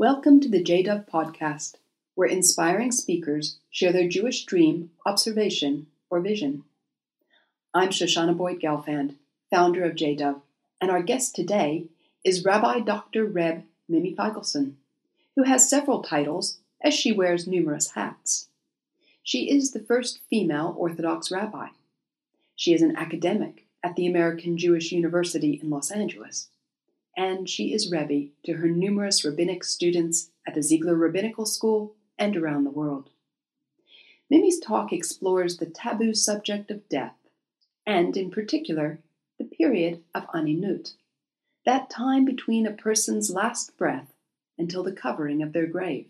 Welcome to the JDOV podcast, where inspiring speakers share their Jewish dream, observation, or vision. I'm Shoshana Boyd Gelfand, founder of JDOV, and our guest today is Rabbi Dr. Reb Mimi Feigelson, who has several titles as she wears numerous hats. She is the first female Orthodox rabbi. She is an academic at the American Jewish University in Los Angeles and she is Rebbe to her numerous rabbinic students at the Ziegler Rabbinical School and around the world. Mimi's talk explores the taboo subject of death, and in particular, the period of aninut, that time between a person's last breath until the covering of their grave.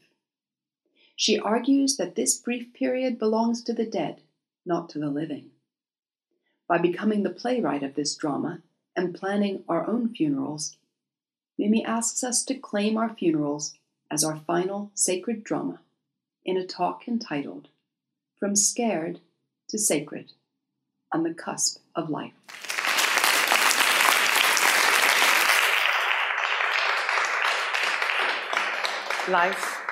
She argues that this brief period belongs to the dead, not to the living. By becoming the playwright of this drama and planning our own funerals, Mimi asks us to claim our funerals as our final sacred drama in a talk entitled From Scared to Sacred on the Cusp of Life. Life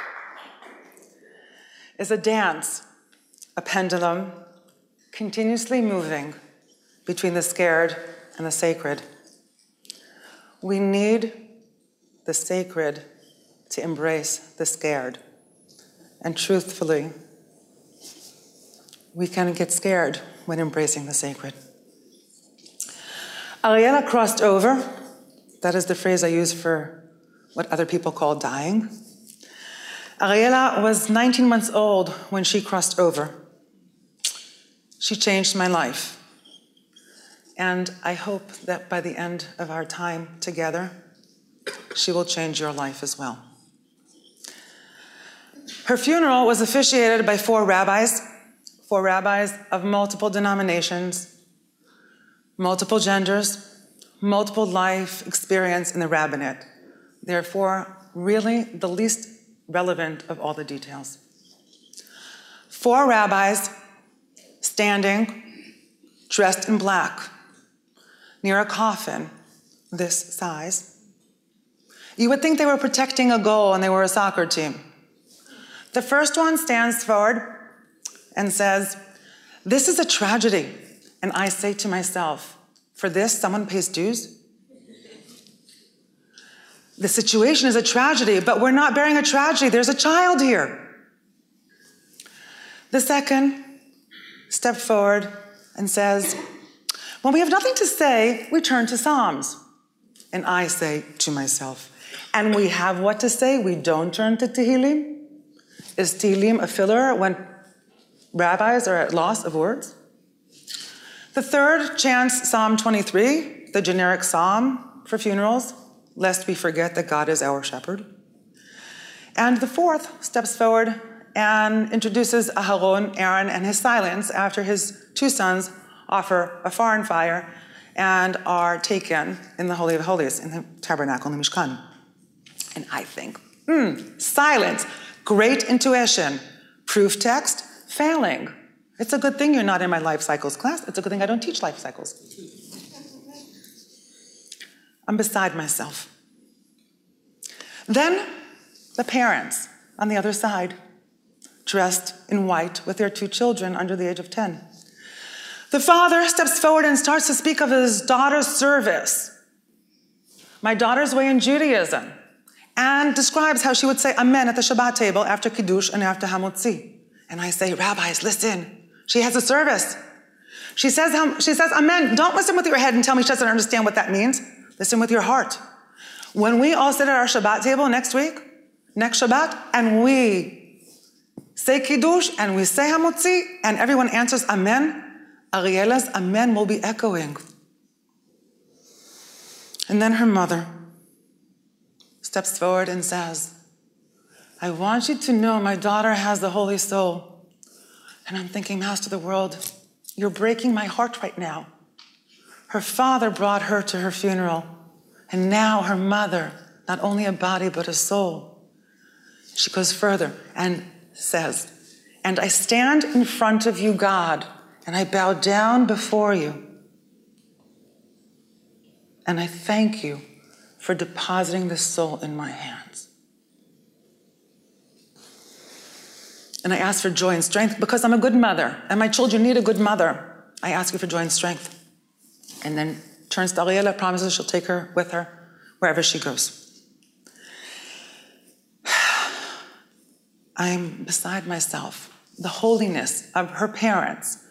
is a dance, a pendulum continuously moving between the scared and the sacred. We need the sacred to embrace the scared. And truthfully, we can get scared when embracing the sacred. Ariela crossed over. That is the phrase I use for what other people call dying. Ariela was 19 months old when she crossed over. She changed my life. And I hope that by the end of our time together, she will change your life as well. Her funeral was officiated by four rabbis, four rabbis of multiple denominations, multiple genders, multiple life experience in the rabbinate. Therefore, really the least relevant of all the details. Four rabbis standing, dressed in black, near a coffin this size you would think they were protecting a goal and they were a soccer team. The first one stands forward and says, This is a tragedy. And I say to myself, For this, someone pays dues? The situation is a tragedy, but we're not bearing a tragedy. There's a child here. The second steps forward and says, When we have nothing to say, we turn to Psalms. And I say to myself, and we have what to say. We don't turn to Tehillim. Is Tehillim a filler when rabbis are at loss of words? The third chants Psalm 23, the generic psalm for funerals, lest we forget that God is our shepherd. And the fourth steps forward and introduces Aharon, Aaron, and his silence after his two sons offer a foreign fire and are taken in the Holy of Holies, in the tabernacle, in the Mishkan. And I think, hmm, silence, great intuition. Proof text, failing. It's a good thing you're not in my life cycles class. It's a good thing I don't teach life cycles. I'm beside myself. Then the parents on the other side, dressed in white with their two children under the age of 10. The father steps forward and starts to speak of his daughter's service. My daughter's way in Judaism and describes how she would say amen at the Shabbat table after Kiddush and after Hamotzi. And I say, rabbis, listen, she has a service. She says, she says amen. Don't listen with your head and tell me she doesn't understand what that means. Listen with your heart. When we all sit at our Shabbat table next week, next Shabbat, and we say Kiddush and we say Hamotzi, and everyone answers Amen, Ariela's Amen will be echoing. And then her mother, steps forward and says, I want you to know my daughter has the Holy Soul. And I'm thinking, Master of the world, you're breaking my heart right now. Her father brought her to her funeral, and now her mother, not only a body, but a soul. She goes further and says, And I stand in front of you, God, and I bow down before you. And I thank you for depositing this soul in my hands. And I ask for joy and strength because I'm a good mother and my children need a good mother. I ask you for joy and strength. And then turns to Ariela, promises she'll take her with her wherever she goes. I'm beside myself. The holiness of her parents,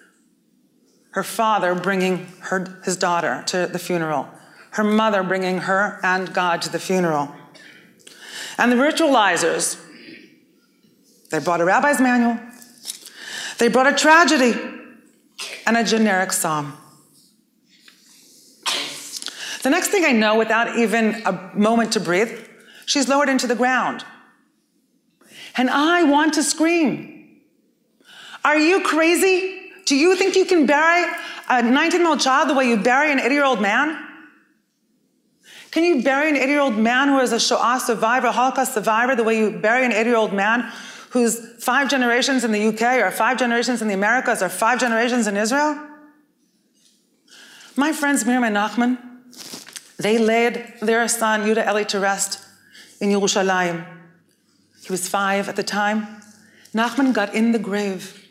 her father bringing her, his daughter to the funeral, her mother bringing her and God to the funeral. And the ritualizers, they brought a rabbi's manual, they brought a tragedy and a generic psalm. The next thing I know, without even a moment to breathe, she's lowered into the ground. And I want to scream. Are you crazy? Do you think you can bury a 19 year old child the way you bury an 80 year old man? Can you bury an 80 year old man who is a Shoah survivor, Holocaust survivor, the way you bury an 80 year old man who's five generations in the UK or five generations in the Americas or five generations in Israel? My friends Miriam and Nachman, they laid their son Yuda Eli to rest in Yerushalayim. He was five at the time. Nachman got in the grave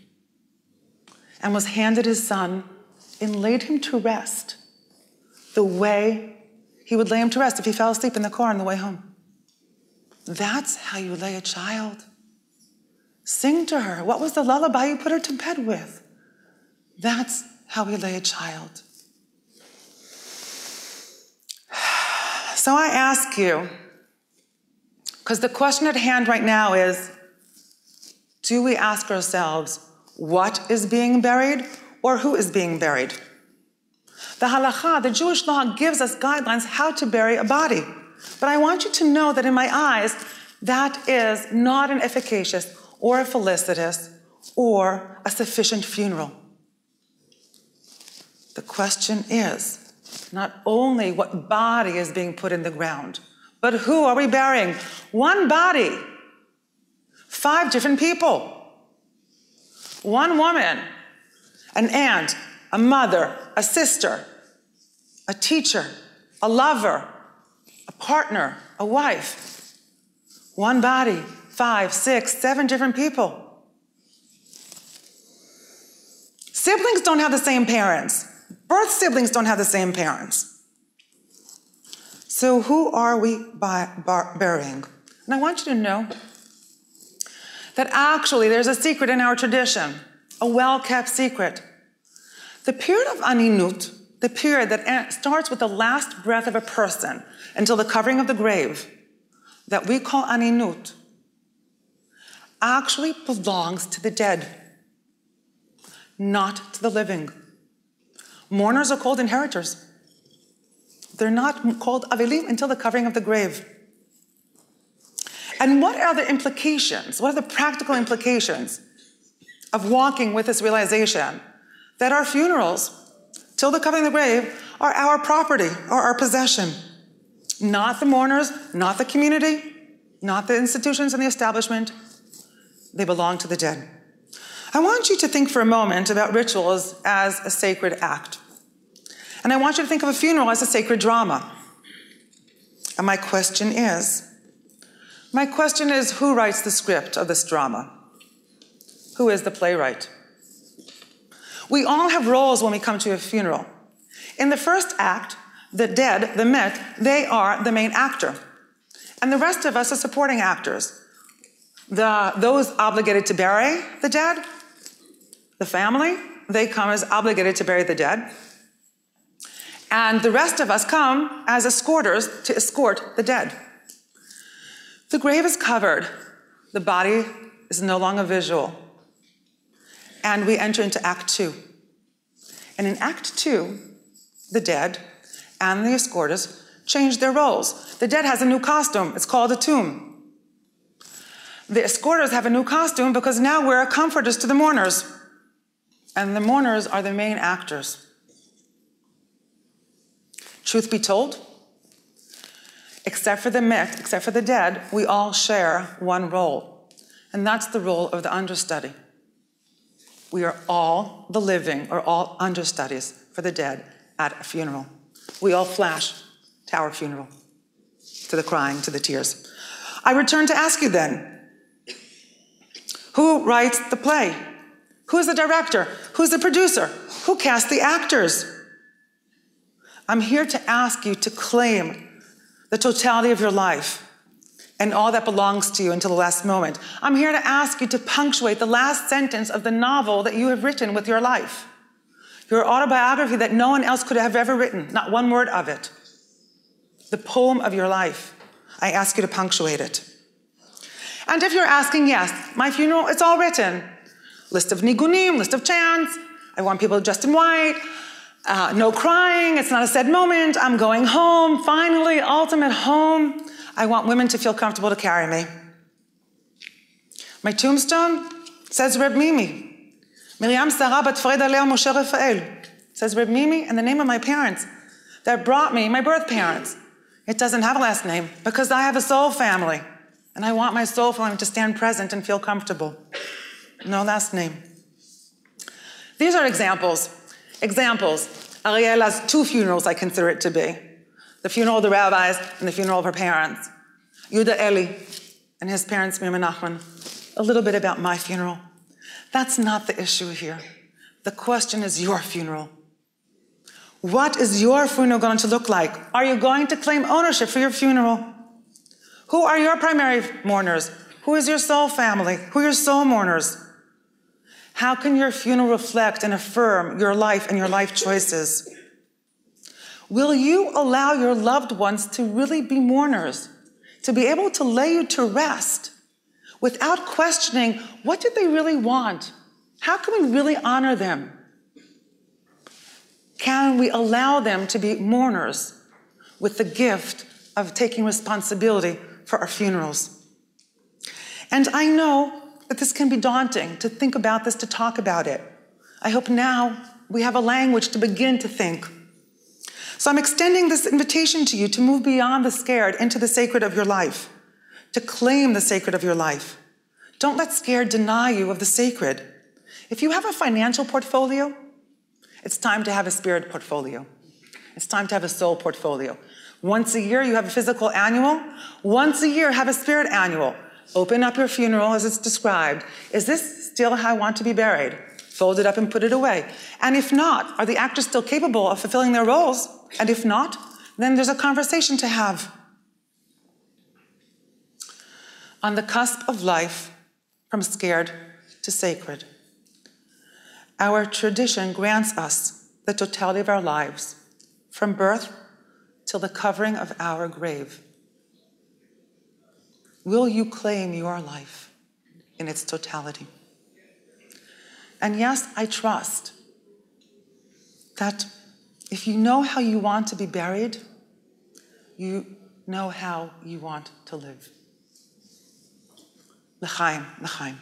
and was handed his son and laid him to rest the way he would lay him to rest if he fell asleep in the car on the way home. That's how you lay a child. Sing to her. What was the lullaby you put her to bed with? That's how we lay a child. So I ask you, because the question at hand right now is do we ask ourselves what is being buried or who is being buried? The halacha, the Jewish law, gives us guidelines how to bury a body. But I want you to know that in my eyes, that is not an efficacious or a felicitous or a sufficient funeral. The question is not only what body is being put in the ground, but who are we burying? One body, five different people. One woman, an aunt, a mother, a sister, a teacher, a lover, a partner, a wife. One body, five, six, seven different people. Siblings don't have the same parents. Birth siblings don't have the same parents. So, who are we burying? And I want you to know that actually there's a secret in our tradition, a well kept secret. The period of aninut, the period that starts with the last breath of a person until the covering of the grave, that we call aninut, actually belongs to the dead, not to the living. Mourners are called inheritors. They're not called avelim until the covering of the grave. And what are the implications? What are the practical implications of walking with this realization that our funerals, till the covering of the grave, are our property or our possession? Not the mourners, not the community, not the institutions and the establishment. They belong to the dead. I want you to think for a moment about rituals as a sacred act. And I want you to think of a funeral as a sacred drama. And my question is my question is who writes the script of this drama? Who is the playwright? We all have roles when we come to a funeral. In the first act, the dead, the met, they are the main actor. And the rest of us are supporting actors. The, those obligated to bury the dead the family, they come as obligated to bury the dead. And the rest of us come as escorters to escort the dead. The grave is covered, the body is no longer visual. And we enter into Act Two. And in Act Two, the dead and the escorters change their roles. The dead has a new costume, it's called a tomb. The escorters have a new costume because now we're comforters to the mourners and the mourners are the main actors. Truth be told, except for the met, except for the dead, we all share one role, and that's the role of the understudy. We are all the living or all understudies for the dead at a funeral. We all flash to our funeral, to the crying, to the tears. I return to ask you then Who writes the play? Who's the director? Who's the producer? Who cast the actors? I'm here to ask you to claim the totality of your life and all that belongs to you until the last moment. I'm here to ask you to punctuate the last sentence of the novel that you have written with your life. Your autobiography that no one else could have ever written, not one word of it. The poem of your life. I ask you to punctuate it. And if you're asking, yes, my funeral, it's all written. List of nigunim, list of chants. I want people dressed in white. Uh, no crying, it's not a sad moment. I'm going home, finally, ultimate home. I want women to feel comfortable to carry me. My tombstone says Reb Mimi. Miriam Sarah bat Fred Aleo Moshe Rafael. Says Reb Mimi and the name of my parents that brought me, my birth parents. It doesn't have a last name because I have a soul family. And I want my soul family to stand present and feel comfortable. No last name. These are examples. Examples. Ariel has two funerals, I consider it to be the funeral of the rabbis and the funeral of her parents. Yuda Eli and his parents, and Nachman. A little bit about my funeral. That's not the issue here. The question is your funeral. What is your funeral going to look like? Are you going to claim ownership for your funeral? Who are your primary mourners? Who is your soul family? Who are your soul mourners? How can your funeral reflect and affirm your life and your life choices? Will you allow your loved ones to really be mourners, to be able to lay you to rest without questioning what did they really want? How can we really honor them? Can we allow them to be mourners with the gift of taking responsibility for our funerals? And I know that this can be daunting to think about this, to talk about it. I hope now we have a language to begin to think. So I'm extending this invitation to you to move beyond the scared into the sacred of your life, to claim the sacred of your life. Don't let scared deny you of the sacred. If you have a financial portfolio, it's time to have a spirit portfolio. It's time to have a soul portfolio. Once a year, you have a physical annual. Once a year, have a spirit annual. Open up your funeral as it's described. Is this still how I want to be buried? Fold it up and put it away. And if not, are the actors still capable of fulfilling their roles? And if not, then there's a conversation to have. On the cusp of life, from scared to sacred. Our tradition grants us the totality of our lives, from birth till the covering of our grave. Will you claim your life in its totality? And yes, I trust that if you know how you want to be buried, you know how you want to live. L'chaim, l'chaim.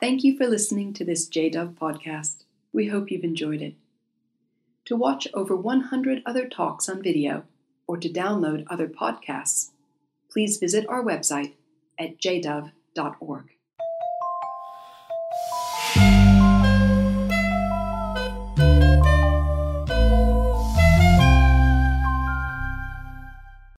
Thank you for listening to this JDOV podcast. We hope you've enjoyed it. To watch over 100 other talks on video or to download other podcasts, please visit our website at jdov.org.